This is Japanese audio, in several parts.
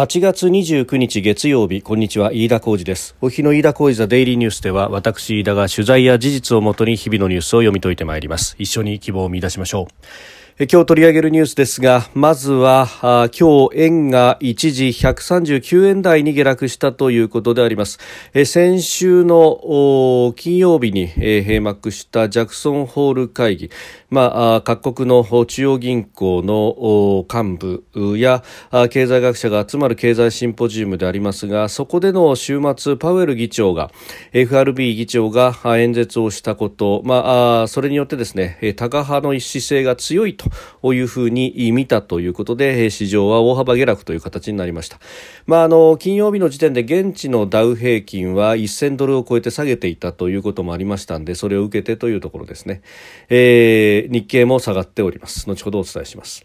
8月29日月曜日こんにちは飯田浩二です。お日の飯田浩二ザデイリーニュースでは私飯田が取材や事実をもとに日々のニュースを読み解いてまいります。一緒に希望を見出しましょう。今日取り上げるニュースですがまずは今日円が一時139円台に下落したということであります。先週の金曜日に閉幕したジャクソンホール会議まあ、各国の中央銀行の幹部や経済学者が集まる経済シンポジウムでありますがそこでの週末パウエル議長が FRB 議長が演説をしたこと、まあ、それによってですねタカ派の姿勢が強いというふうに見たということで市場は大幅下落という形になりました、まあ、あの金曜日の時点で現地のダウ平均は1000ドルを超えて下げていたということもありましたのでそれを受けてというところですね、えー日経も下がっております。後ほどお伝えします。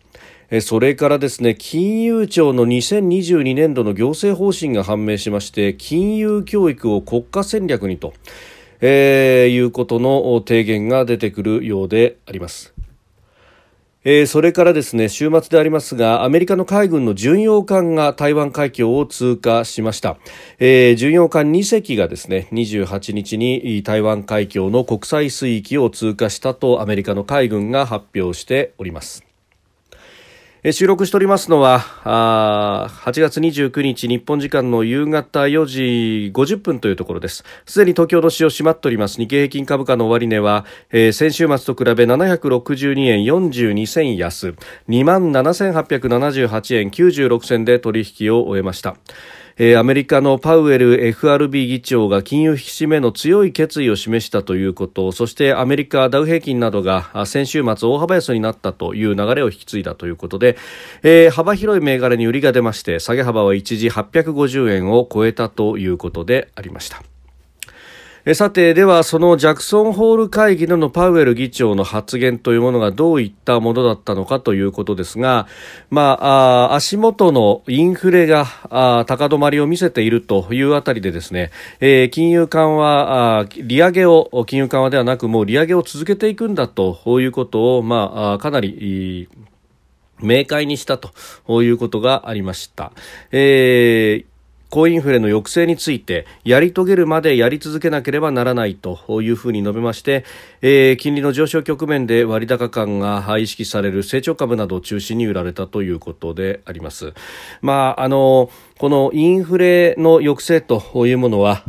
それからですね金融庁の2022年度の行政方針が判明しまして金融教育を国家戦略にと、えー、いうことの提言が出てくるようであります。えー、それからですね週末でありますがアメリカの海軍の巡洋艦が台湾海峡を通過しました、えー、巡洋艦2隻がですね28日に台湾海峡の国際水域を通過したとアメリカの海軍が発表しております。収録しておりますのはあ8月29日日本時間の夕方4時50分というところです。すでに東京の市を閉まっております。日経平均株価の終値は、えー、先週末と比べ762円42銭安。2万7878円96銭で取引を終えました。えー、アメリカのパウエル FRB 議長が金融引き締めの強い決意を示したということそしてアメリカダウ平均などが先週末大幅安になったという流れを引き継いだということで、えー、幅広い銘柄に売りが出まして下げ幅は一時850円を超えたということでありました。さて、ではそのジャクソンホール会議でのパウエル議長の発言というものがどういったものだったのかということですが、まあ、あ足元のインフレが高止まりを見せているというあたりでですね、えー、金融緩和あ、利上げを、金融緩和ではなくもう利上げを続けていくんだということを、まあ、かなり、明快にしたということがありました。えー高インフレの抑制についてやり遂げるまでやり続けなければならないというふうに述べまして、えー、金利の上昇局面で割高感が意識される成長株などを中心に売られたということであります。まあ、あのこのインフレの抑制というものは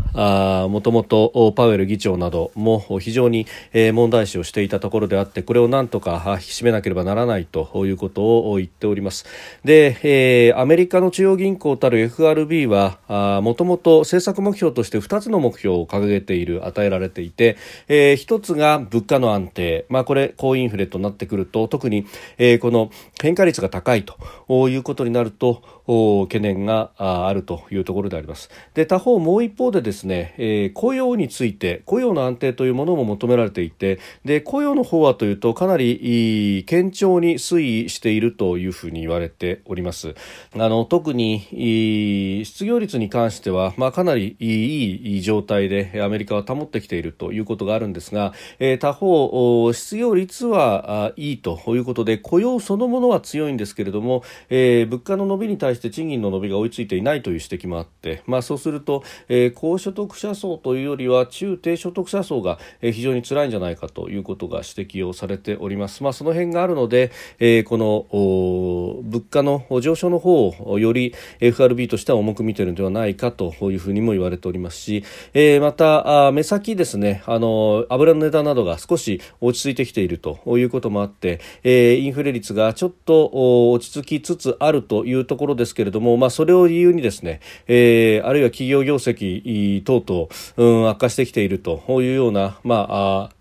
もともとパウエル議長なども非常に、問題視をしていたところであってこれをなんとか引き締めなければならないということを言っております。で、アメリカの中央銀行たる FRB はもともと政策目標として2つの目標を掲げている与えられていて、えー、1つが物価の安定、まあ、これ高インフレとなってくると特に、この変化率が高いということになると懸念があるというところであります。で他方もう一方でですね、えー、雇用について雇用の安定というものも求められていてで雇用の方はというとかなり堅調に推移しているというふうに言われております。あの特に失業率に関しては、まあ、かなりいい状態でアメリカは保ってきているということがあるんですが、えー、他方失業率はいいということで雇用そのものは強いんですけれども、えー、物価の伸びに対して賃金の伸びが追いついていないという指摘もあって、まあ、そうすると、えー、高所得者層というよりは中低所得者層が、えー、非常に辛いんじゃないかということが指摘をされております。まあ、その辺があるので、えー、この物価の上昇の方をより FRB としては重く見ているのではないかというふうにも言われておりますし、えー、また目先ですねあの油の値段などが少し落ち着いてきているということもあって、えー、インフレ率がちょっと落ち着きつつあるというところですですけれども、まあ、それを理由にですね、えー、あるいは企業業績等々、うん、悪化してきているというような、まあ、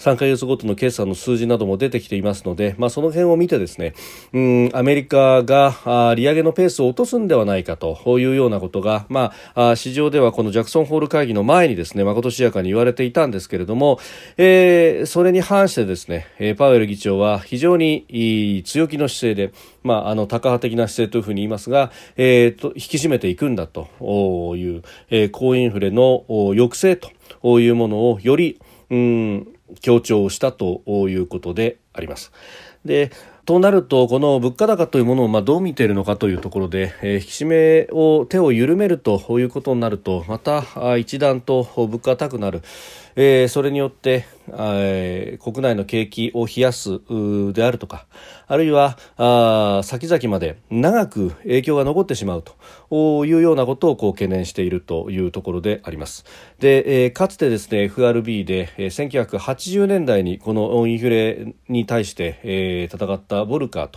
3ヶ月ごとの決算の数字なども出てきていますので、まあ、その辺を見てですね、うん、アメリカが利上げのペースを落とすんではないかというようなことが、まあ、市場ではこのジャクソンホール会議の前にですね、まことしやかに言われていたんですけれども、えー、それに反してですね、パウエル議長は非常に強気の姿勢で、まあ、あの、高派的な姿勢というふうに言いますが、えー、と、引き締めていくんだという、えー、高インフレの抑制というものをより、うん、強調したということであります。でとなると、この物価高というものをまどう見ているのかというところで、え、引き締めを手を緩めるということになると、また一段と物価高くなる。えー、それによって、えー、国内の景気を冷やすであるとかあるいはあ先々まで長く影響が残ってしまうというようなことをこう懸念しているというところであります。で、えー、かつてですね FRB で、えー、1980年代にこのインフレに対して、えー、戦ったボルカー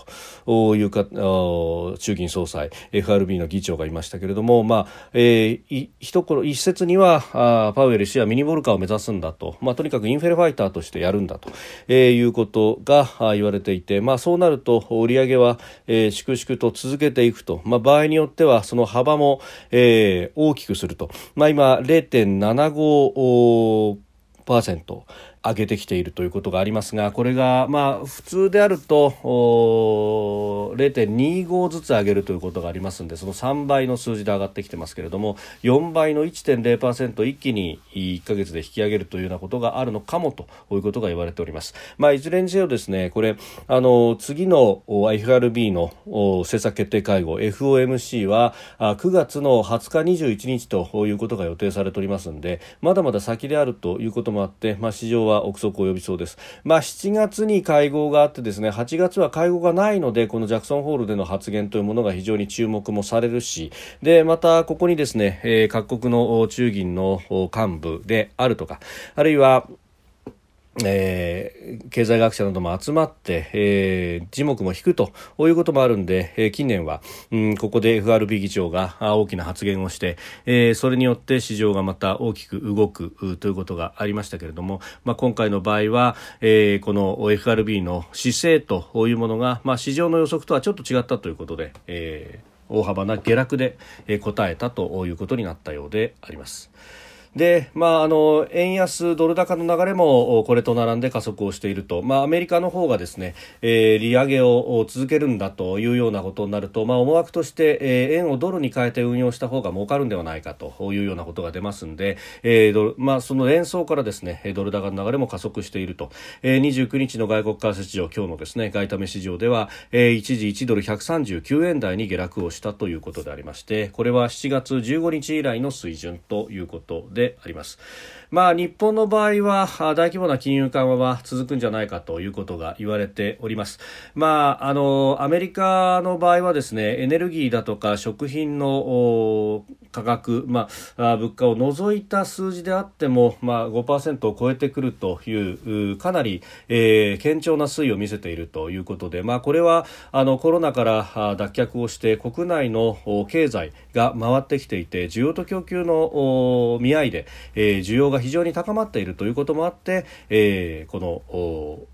というか中銀総裁 FRB の議長がいましたけれども、まあえー、一一説にはあパウエル氏はミニボルカーを目指すんだと、まあ、とにかくインフレファイターとしてやるんだと、えー、いうことが言われていて、まあ、そうなると売り上げは、えー、粛々と続けていくと、まあ、場合によってはその幅も、えー、大きくすると、まあ、今0.75%上げてきているということがありますがこれがまあ普通であると0.25ずつ上げるということがありますのでその3倍の数字で上がってきてますけれども4倍の1.0%一気に1ヶ月で引き上げるというようなことがあるのかもということが言われております。まあ、いずれにせよですねこれあの次の FRB の政策決定会合 FOMC は9月の20日21日ということが予定されておりますのでまだまだ先であるということもあって、まあ、市場はは憶測を呼びそうです。まあ、7月に会合があってですね、8月は会合がないので、このジャクソンホールでの発言というものが非常に注目もされるし、で、またここにですね、えー、各国の中銀の幹部であるとか、あるいは、えー、経済学者なども集まって、えー、字幕も引くということもあるんで、えー、近年は、うん、ここで FRB 議長が大きな発言をして、えー、それによって市場がまた大きく動くということがありましたけれども、まあ、今回の場合は、えー、この FRB の姿勢というものが、まあ、市場の予測とはちょっと違ったということで、えー、大幅な下落で、答えたということになったようであります。で、まあ、あの、円安ドル高の流れもこれと並んで加速をしていると。まあ、アメリカの方がですね、えー、利上げを続けるんだというようなことになると、まあ、思惑として、えー、円をドルに変えて運用した方が儲かるんではないかというようなことが出ますんで、えー、ドル、まあ、その連想からですね、ドル高の流れも加速していると。えー、29日の外国為替市場、今日のですね、外為市場では、えー、一時1ドル139円台に下落をしたということでありまして、これは7月15日以来の水準ということで、であります。まあ、日本の場合は大規模な金融緩和は続くんじゃないかということが言われております。まあ、あのアメリカの場合はですねエネルギーだとか食品の価格、まあ、物価を除いた数字であっても、まあ、5%を超えてくるというかなり、えー、堅調な推移を見せているということで、まあ、これはあのコロナから脱却をして国内の経済が回ってきていて需要と供給の見合いで、えー、需要が非常に高まっているということもあって、えー、この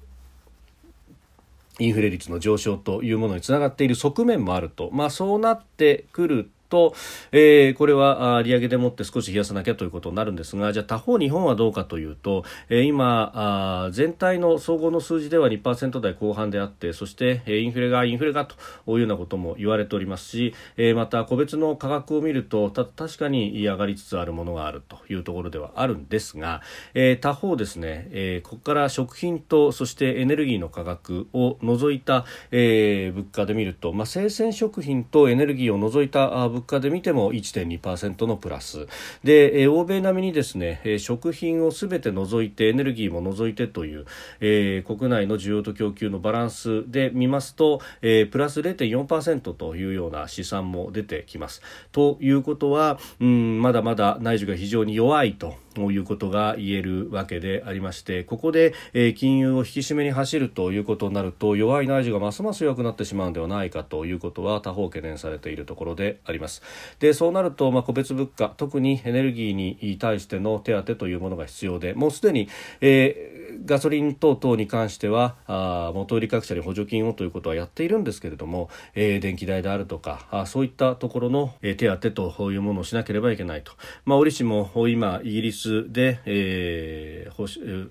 インフレ率の上昇というものにつながっている側面もあると、まあ、そうなってくるとと、えー、これは利上げでもって少し冷やさなきゃということになるんですがじゃあ他方日本はどうかというと、えー、今あ全体の総合の数字では2%台後半であってそして、えー、インフレがインフレがというようなことも言われておりますし、えー、また個別の価格を見るとた確かに上がりつつあるものがあるというところではあるんですが、えー、他方ですね、えー、ここから食品とそしてエネルギーの価格を除いた、えー、物価で見ると、まあ、生鮮食品とエネルギーを除いた物物価で見ても1.2%のプラスで、え欧米並みにですね、え食品をすべて除いてエネルギーも除いてという、えー、国内の需要と供給のバランスで見ますと、えー、プラス0.4%というような試算も出てきます。ということは、うん、まだまだ内需が非常に弱いと。いうことが言えるわけでありましてここで、えー、金融を引き締めに走るということになると弱い内需がますます弱くなってしまうのではないかということは他方懸念されているところであります。でそうなると、まあ、個別物価特にエネルギーに対しての手当というものが必要でもうすでに、えー、ガソリン等々に関してはあ元売り各社に補助金をということはやっているんですけれども、えー、電気代であるとかあそういったところの、えー、手当というものをしなければいけないと、まあ、折しも今イギリスで、えー、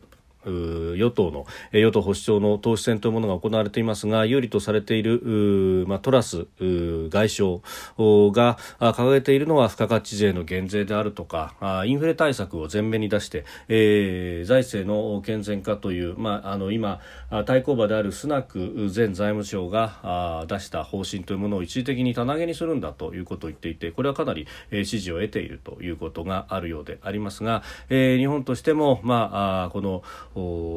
与党の与党保守党の党首選というものが行われていますが有利とされている、まあ、トラス外相が掲げているのは付加価値税の減税であるとかインフレ対策を前面に出して、えー、財政の健全化という、まあ、あの今対抗馬であるスナック前財務省が出した方針というものを一時的に棚上げにするんだということを言っていてこれはかなり、えー、支持を得ているということがあるようでありますが、えー、日本としても、まあ、あこの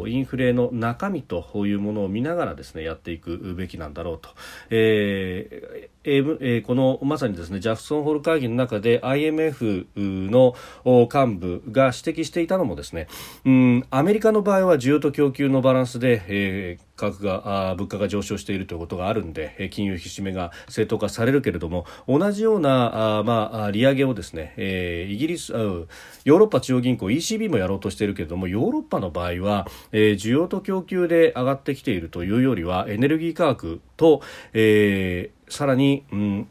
インフレの中身というものを見ながらですねやっていくべきなんだろうと。えーえー、このまさにですねジャクソンホール会議の中で IMF の幹部が指摘していたのもですね、うん、アメリカの場合は需要と供給のバランスで、えー、価格が物価が上昇しているということがあるんで金融引き締めが正当化されるけれども同じようなあ、まあ、利上げをですね、えー、イギリスヨーロッパ中央銀行 ECB もやろうとしているけれどもヨーロッパの場合は、えー、需要と供給で上がってきているというよりはエネルギー価格と、えー、さらに、うん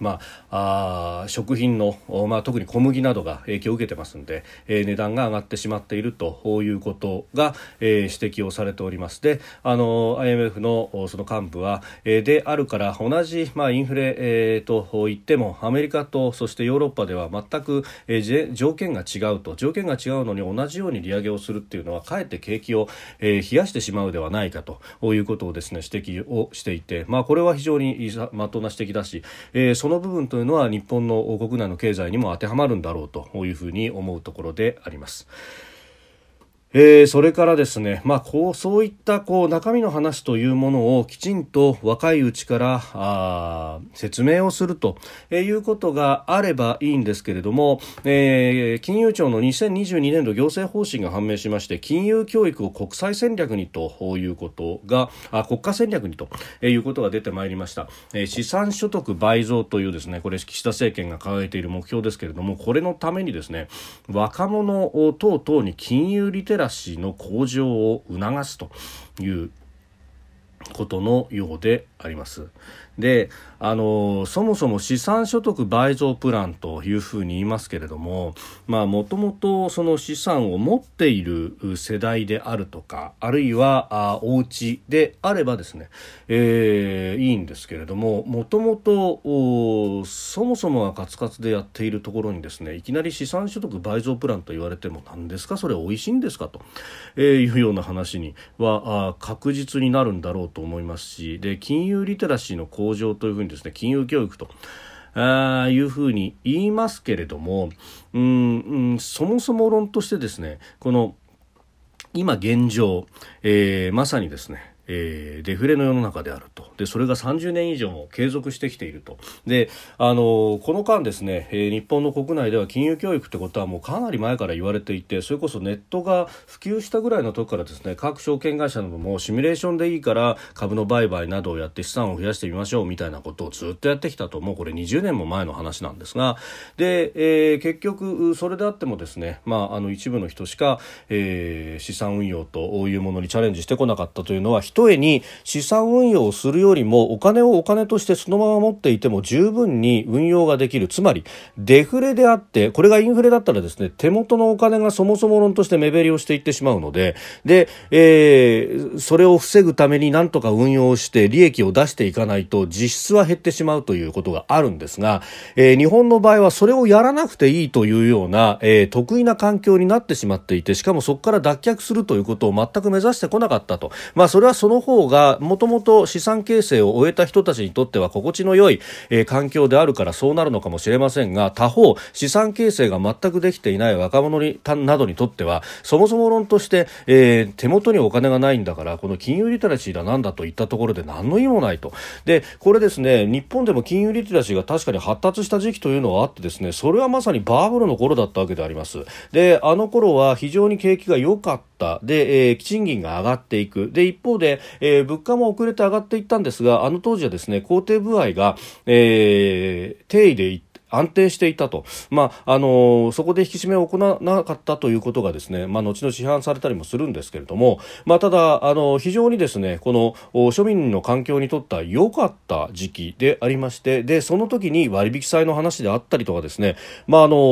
まあ、あ食品の、まあ、特に小麦などが影響を受けてますので、えー、値段が上がってしまっているということが、えー、指摘をされております。であの IMF のその幹部は、えー、であるから同じ、まあ、インフレ、えー、と言ってもアメリカとそしてヨーロッパでは全く、えー、条件が違うと。条件が違うのに同じように利上げをするっていうのはかえって景気を、えー、冷やしてしまうではないかということをですね指摘をしていて、まあ、これは非常にまっとうな指摘だし、えー、その部分というのは日本の国内の経済にも当てはまるんだろうというふうに思うところであります。えー、それからですね、まあ、こうそういったこう中身の話というものをきちんと若いうちからあ説明をするということがあればいいんですけれども、えー、金融庁の2022年度行政方針が判明しまして金融教育を国際戦略にということがあ国家戦略にということが出てまいりました、えー、資産所得倍増というですねこれ岸田政権が掲げている目標ですけれどもこれのためにですね若者等々に金融リテララシーの向上を促すということのようであります。であのそもそも資産所得倍増プランというふうに言いますけれどももともとその資産を持っている世代であるとかあるいはあお家であればですね、えー、いいんですけれどももともとそもそもがカツカツでやっているところにですねいきなり資産所得倍増プランと言われても何ですかそれ美味しいんですかと、えー、いうような話にはあ確実になるんだろうと思いますしで金融リテラシーの向上というふうにですね金融教育とあいうふうに言いますけれどもうん、うん、そもそも論としてですねこの今現状、えー、まさにですねえー、デフレの世の中であると。でそれが30年以上も継続してきていると。であのこの間ですね、えー、日本の国内では金融教育ってことはもうかなり前から言われていてそれこそネットが普及したぐらいの時からですね各証券会社などもシミュレーションでいいから株の売買などをやって資産を増やしてみましょうみたいなことをずっとやってきたと。もうこれ20年も前の話なんですが。で、えー、結局それであってもですね、まあ、あの一部の人しか、えー、資産運用というものにチャレンジしてこなかったというのは一えに資産運用をするよりもお金をお金としてそのまま持っていても十分に運用ができる。つまりデフレであってこれがインフレだったらですね手元のお金がそもそも論として目減りをしていってしまうのでで、えー、それを防ぐためになんとか運用して利益を出していかないと実質は減ってしまうということがあるんですが、えー、日本の場合はそれをやらなくていいというような、えー、得意な環境になってしまっていてしかもそこから脱却するということを全く目指してこなかったと、まあ、それはその方がもともと資産形成を終えた人たちにとっては心地の良い、えー、環境であるからそうなるのかもしれませんが他方資産形成が全くできていない若者にたなどにとってはそもそも論として、えー、手元にお金がないんだからこの金融リテラシーだなんだといったところで何の意味もないと。でこれですね日本でも金融リテラシーが確かに発達した時期というのはあってですねそれはまさにバブルの頃だったわけであります。であの頃は非常に景気が良かった。で、えー、賃金が上がっていく。で一方で、えー、物価も遅れて上がっていったんですがあの当時はですね工程部合が、えー、定位で安定していたと、まあ、あのそこで引き締めを行わなかったということがですね、まあ、後々批判されたりもするんですけれども、まあ、ただあの非常にですねこの庶民の環境にとっては良かった時期でありましてでその時に割引債の話であったりとかですね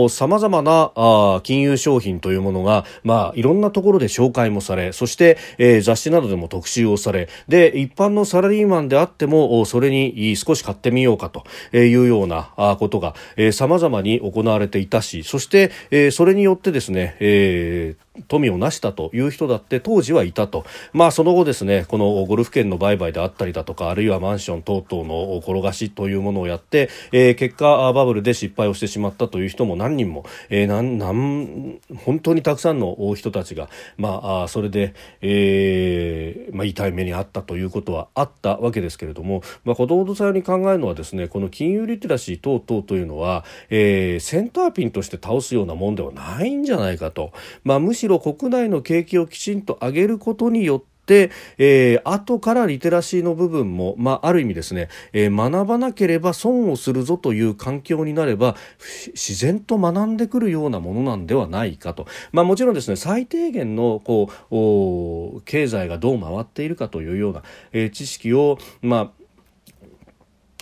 さまざ、まなあ金融商品というものが、まあ、いろんなところで紹介もされそして、えー、雑誌などでも特集をされで一般のサラリーマンであってもそれに少し買ってみようかというようなことがさまざまに行われていたしそして、えー、それによってですね、えー富を成したという人だって当時はいたと、まあ、その後ですねこのゴルフ券の売買であったりだとかあるいはマンション等々の転がしというものをやって、えー、結果バブルで失敗をしてしまったという人も何人も、えー、なんなん本当にたくさんの人たちが、まあ、それで、えーまあ、痛い目にあったということはあったわけですけれども、まあ、子どもとさに考えるのはですねこの金融リテラシー等々というのは、えー、センターピンとして倒すようなもんではないんじゃないかと、まあ、むしろ国内の景気をきちんと上げることによってで、えー、後からリテラシーの部分も、まあ、ある意味ですね、えー、学ばなければ損をするぞという環境になれば自然と学んでくるようなものなんではないかと、まあ、もちろんですね最低限のこう経済がどう回っているかというような、えー、知識を、まあ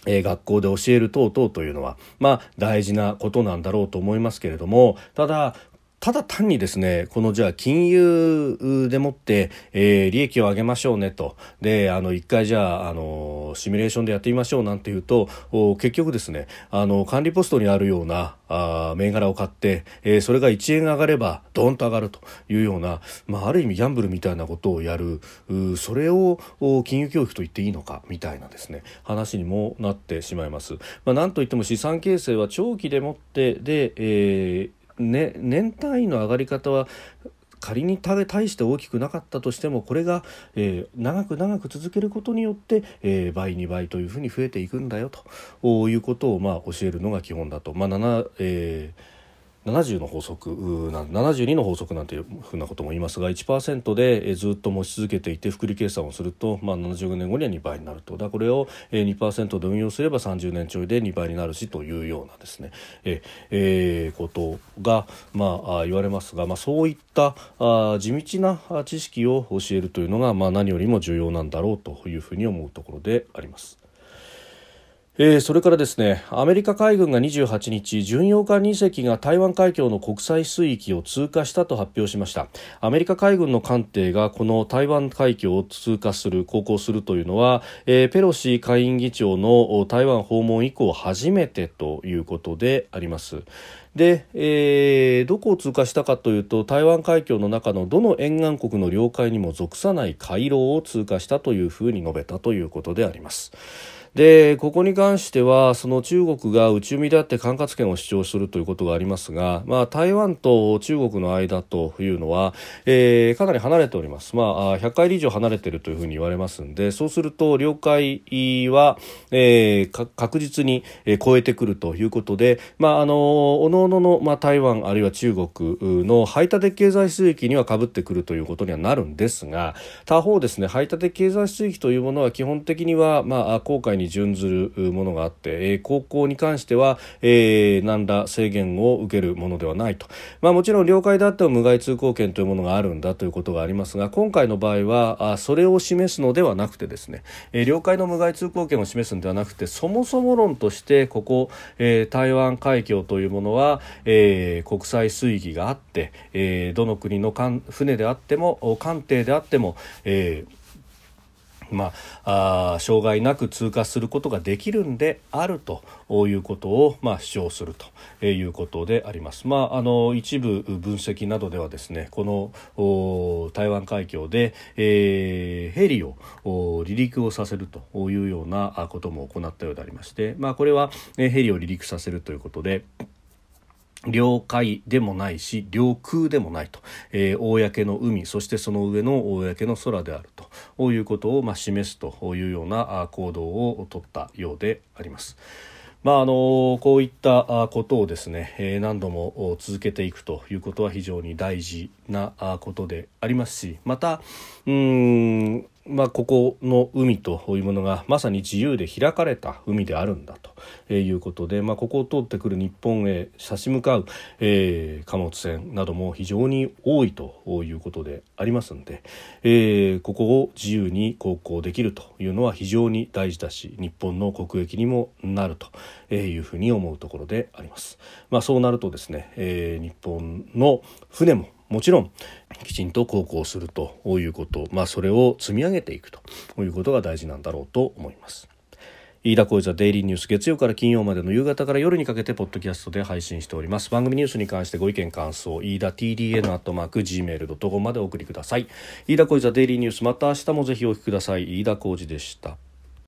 え学校で教える等々というのは、まあ、大事なことなんだろうと思いますけれどもただただ単にですねこのじゃあ金融でもって、えー、利益を上げましょうねとであの一回じゃああのシミュレーションでやってみましょうなんていうと結局ですねあの管理ポストにあるようなあ銘柄を買って、えー、それが1円上がればドーンと上がるというような、まあ、ある意味ギャンブルみたいなことをやるそれを金融教育と言っていいのかみたいなですね話にもなってしまいます。まあ、なんといっても資産形成は長期でもってで、えーね、年単位の上がり方は仮に対して大きくなかったとしてもこれが、えー、長く長く続けることによって、えー、倍2倍というふうに増えていくんだよということを、まあ、教えるのが基本だと。まあ7えー70の法則72の法則なんていうふうなことも言いますが1%でずっと持ち続けていて複利計算をすると、まあ、70年後には2倍になるとだこれを2%で運用すれば30年ちょいで2倍になるしというようなですねえ、えー、ことが、まあ、言われますが、まあ、そういったあ地道な知識を教えるというのが、まあ、何よりも重要なんだろうというふうに思うところであります。えー、それからですねアメリカ海軍が28日巡洋艦2隻が台湾海峡の国際水域を通過したと発表しましたアメリカ海軍の艦艇がこの台湾海峡を通過する航行するというのは、えー、ペロシ下院議長の台湾訪問以降初めてということでありますで、えー、どこを通過したかというと台湾海峡の中のどの沿岸国の領海にも属さない回廊を通過したというふうに述べたということであります。でここに関してはその中国が内海であって管轄権を主張するということがありますが、まあ、台湾と中国の間というのは、えー、かなり離れております、まあ、100海里以上離れているというふうに言われますんでそうすると領海は、えー、確実に超えてくるということで、まあ、あのおのおのの、まあ、台湾あるいは中国の排他的経済水域にはかぶってくるということにはなるんですが他方ですね排他的経済水域というものは基本的には、まあ、航海に準ずるものがあって、えー、航行に関しては、えー、何ら制限を受けるものではないと、まあ、もちろん領海であっても無害通行権というものがあるんだということがありますが今回の場合はあそれを示すのではなくてですね、えー、領海の無害通行権を示すのではなくてそもそも論としてここ、えー、台湾海峡というものは、えー、国際水域があって、えー、どの国の船であっても艦艇であっても、えーまあ、あ障害なく通過することができるんであるということを、まあ、主張するということであります。まあ、あの一部分析などではですねこの台湾海峡で、えー、ヘリを離陸をさせるというようなことも行ったようでありまして、まあ、これはヘリを離陸させるということで。領海でもないし領空でもないと、えー、公の海そしてその上の公の空であるということを、まあ、示すというような行動をとったようであります。まあ、あのこういったことをですね、え、何度も続けていくということは非常に大事なことでありますしまたうんまあ、ここの海というものがまさに自由で開かれた海であるんだということで、まあ、ここを通ってくる日本へ差し向かう、えー、貨物船なども非常に多いということでありますので、えー、ここを自由に航行できるというのは非常に大事だし日本の国益にもなるというふうに思うところであります。まあ、そうなるとですね、えー、日本の船ももちろんきちんと航行するということ、まあ、それを積み上げていくということが大事なんだろうと思います。飯田浩司ザデイリーニュース月曜から金曜までの夕方から夜にかけてポッドキャストで配信しております。番組ニュースに関してご意見感想飯田 TDN アットマーク Gmail.com までお送りください。飯田浩司ザデイリーニュースまた明日もぜひお聞きください。飯田浩司でした。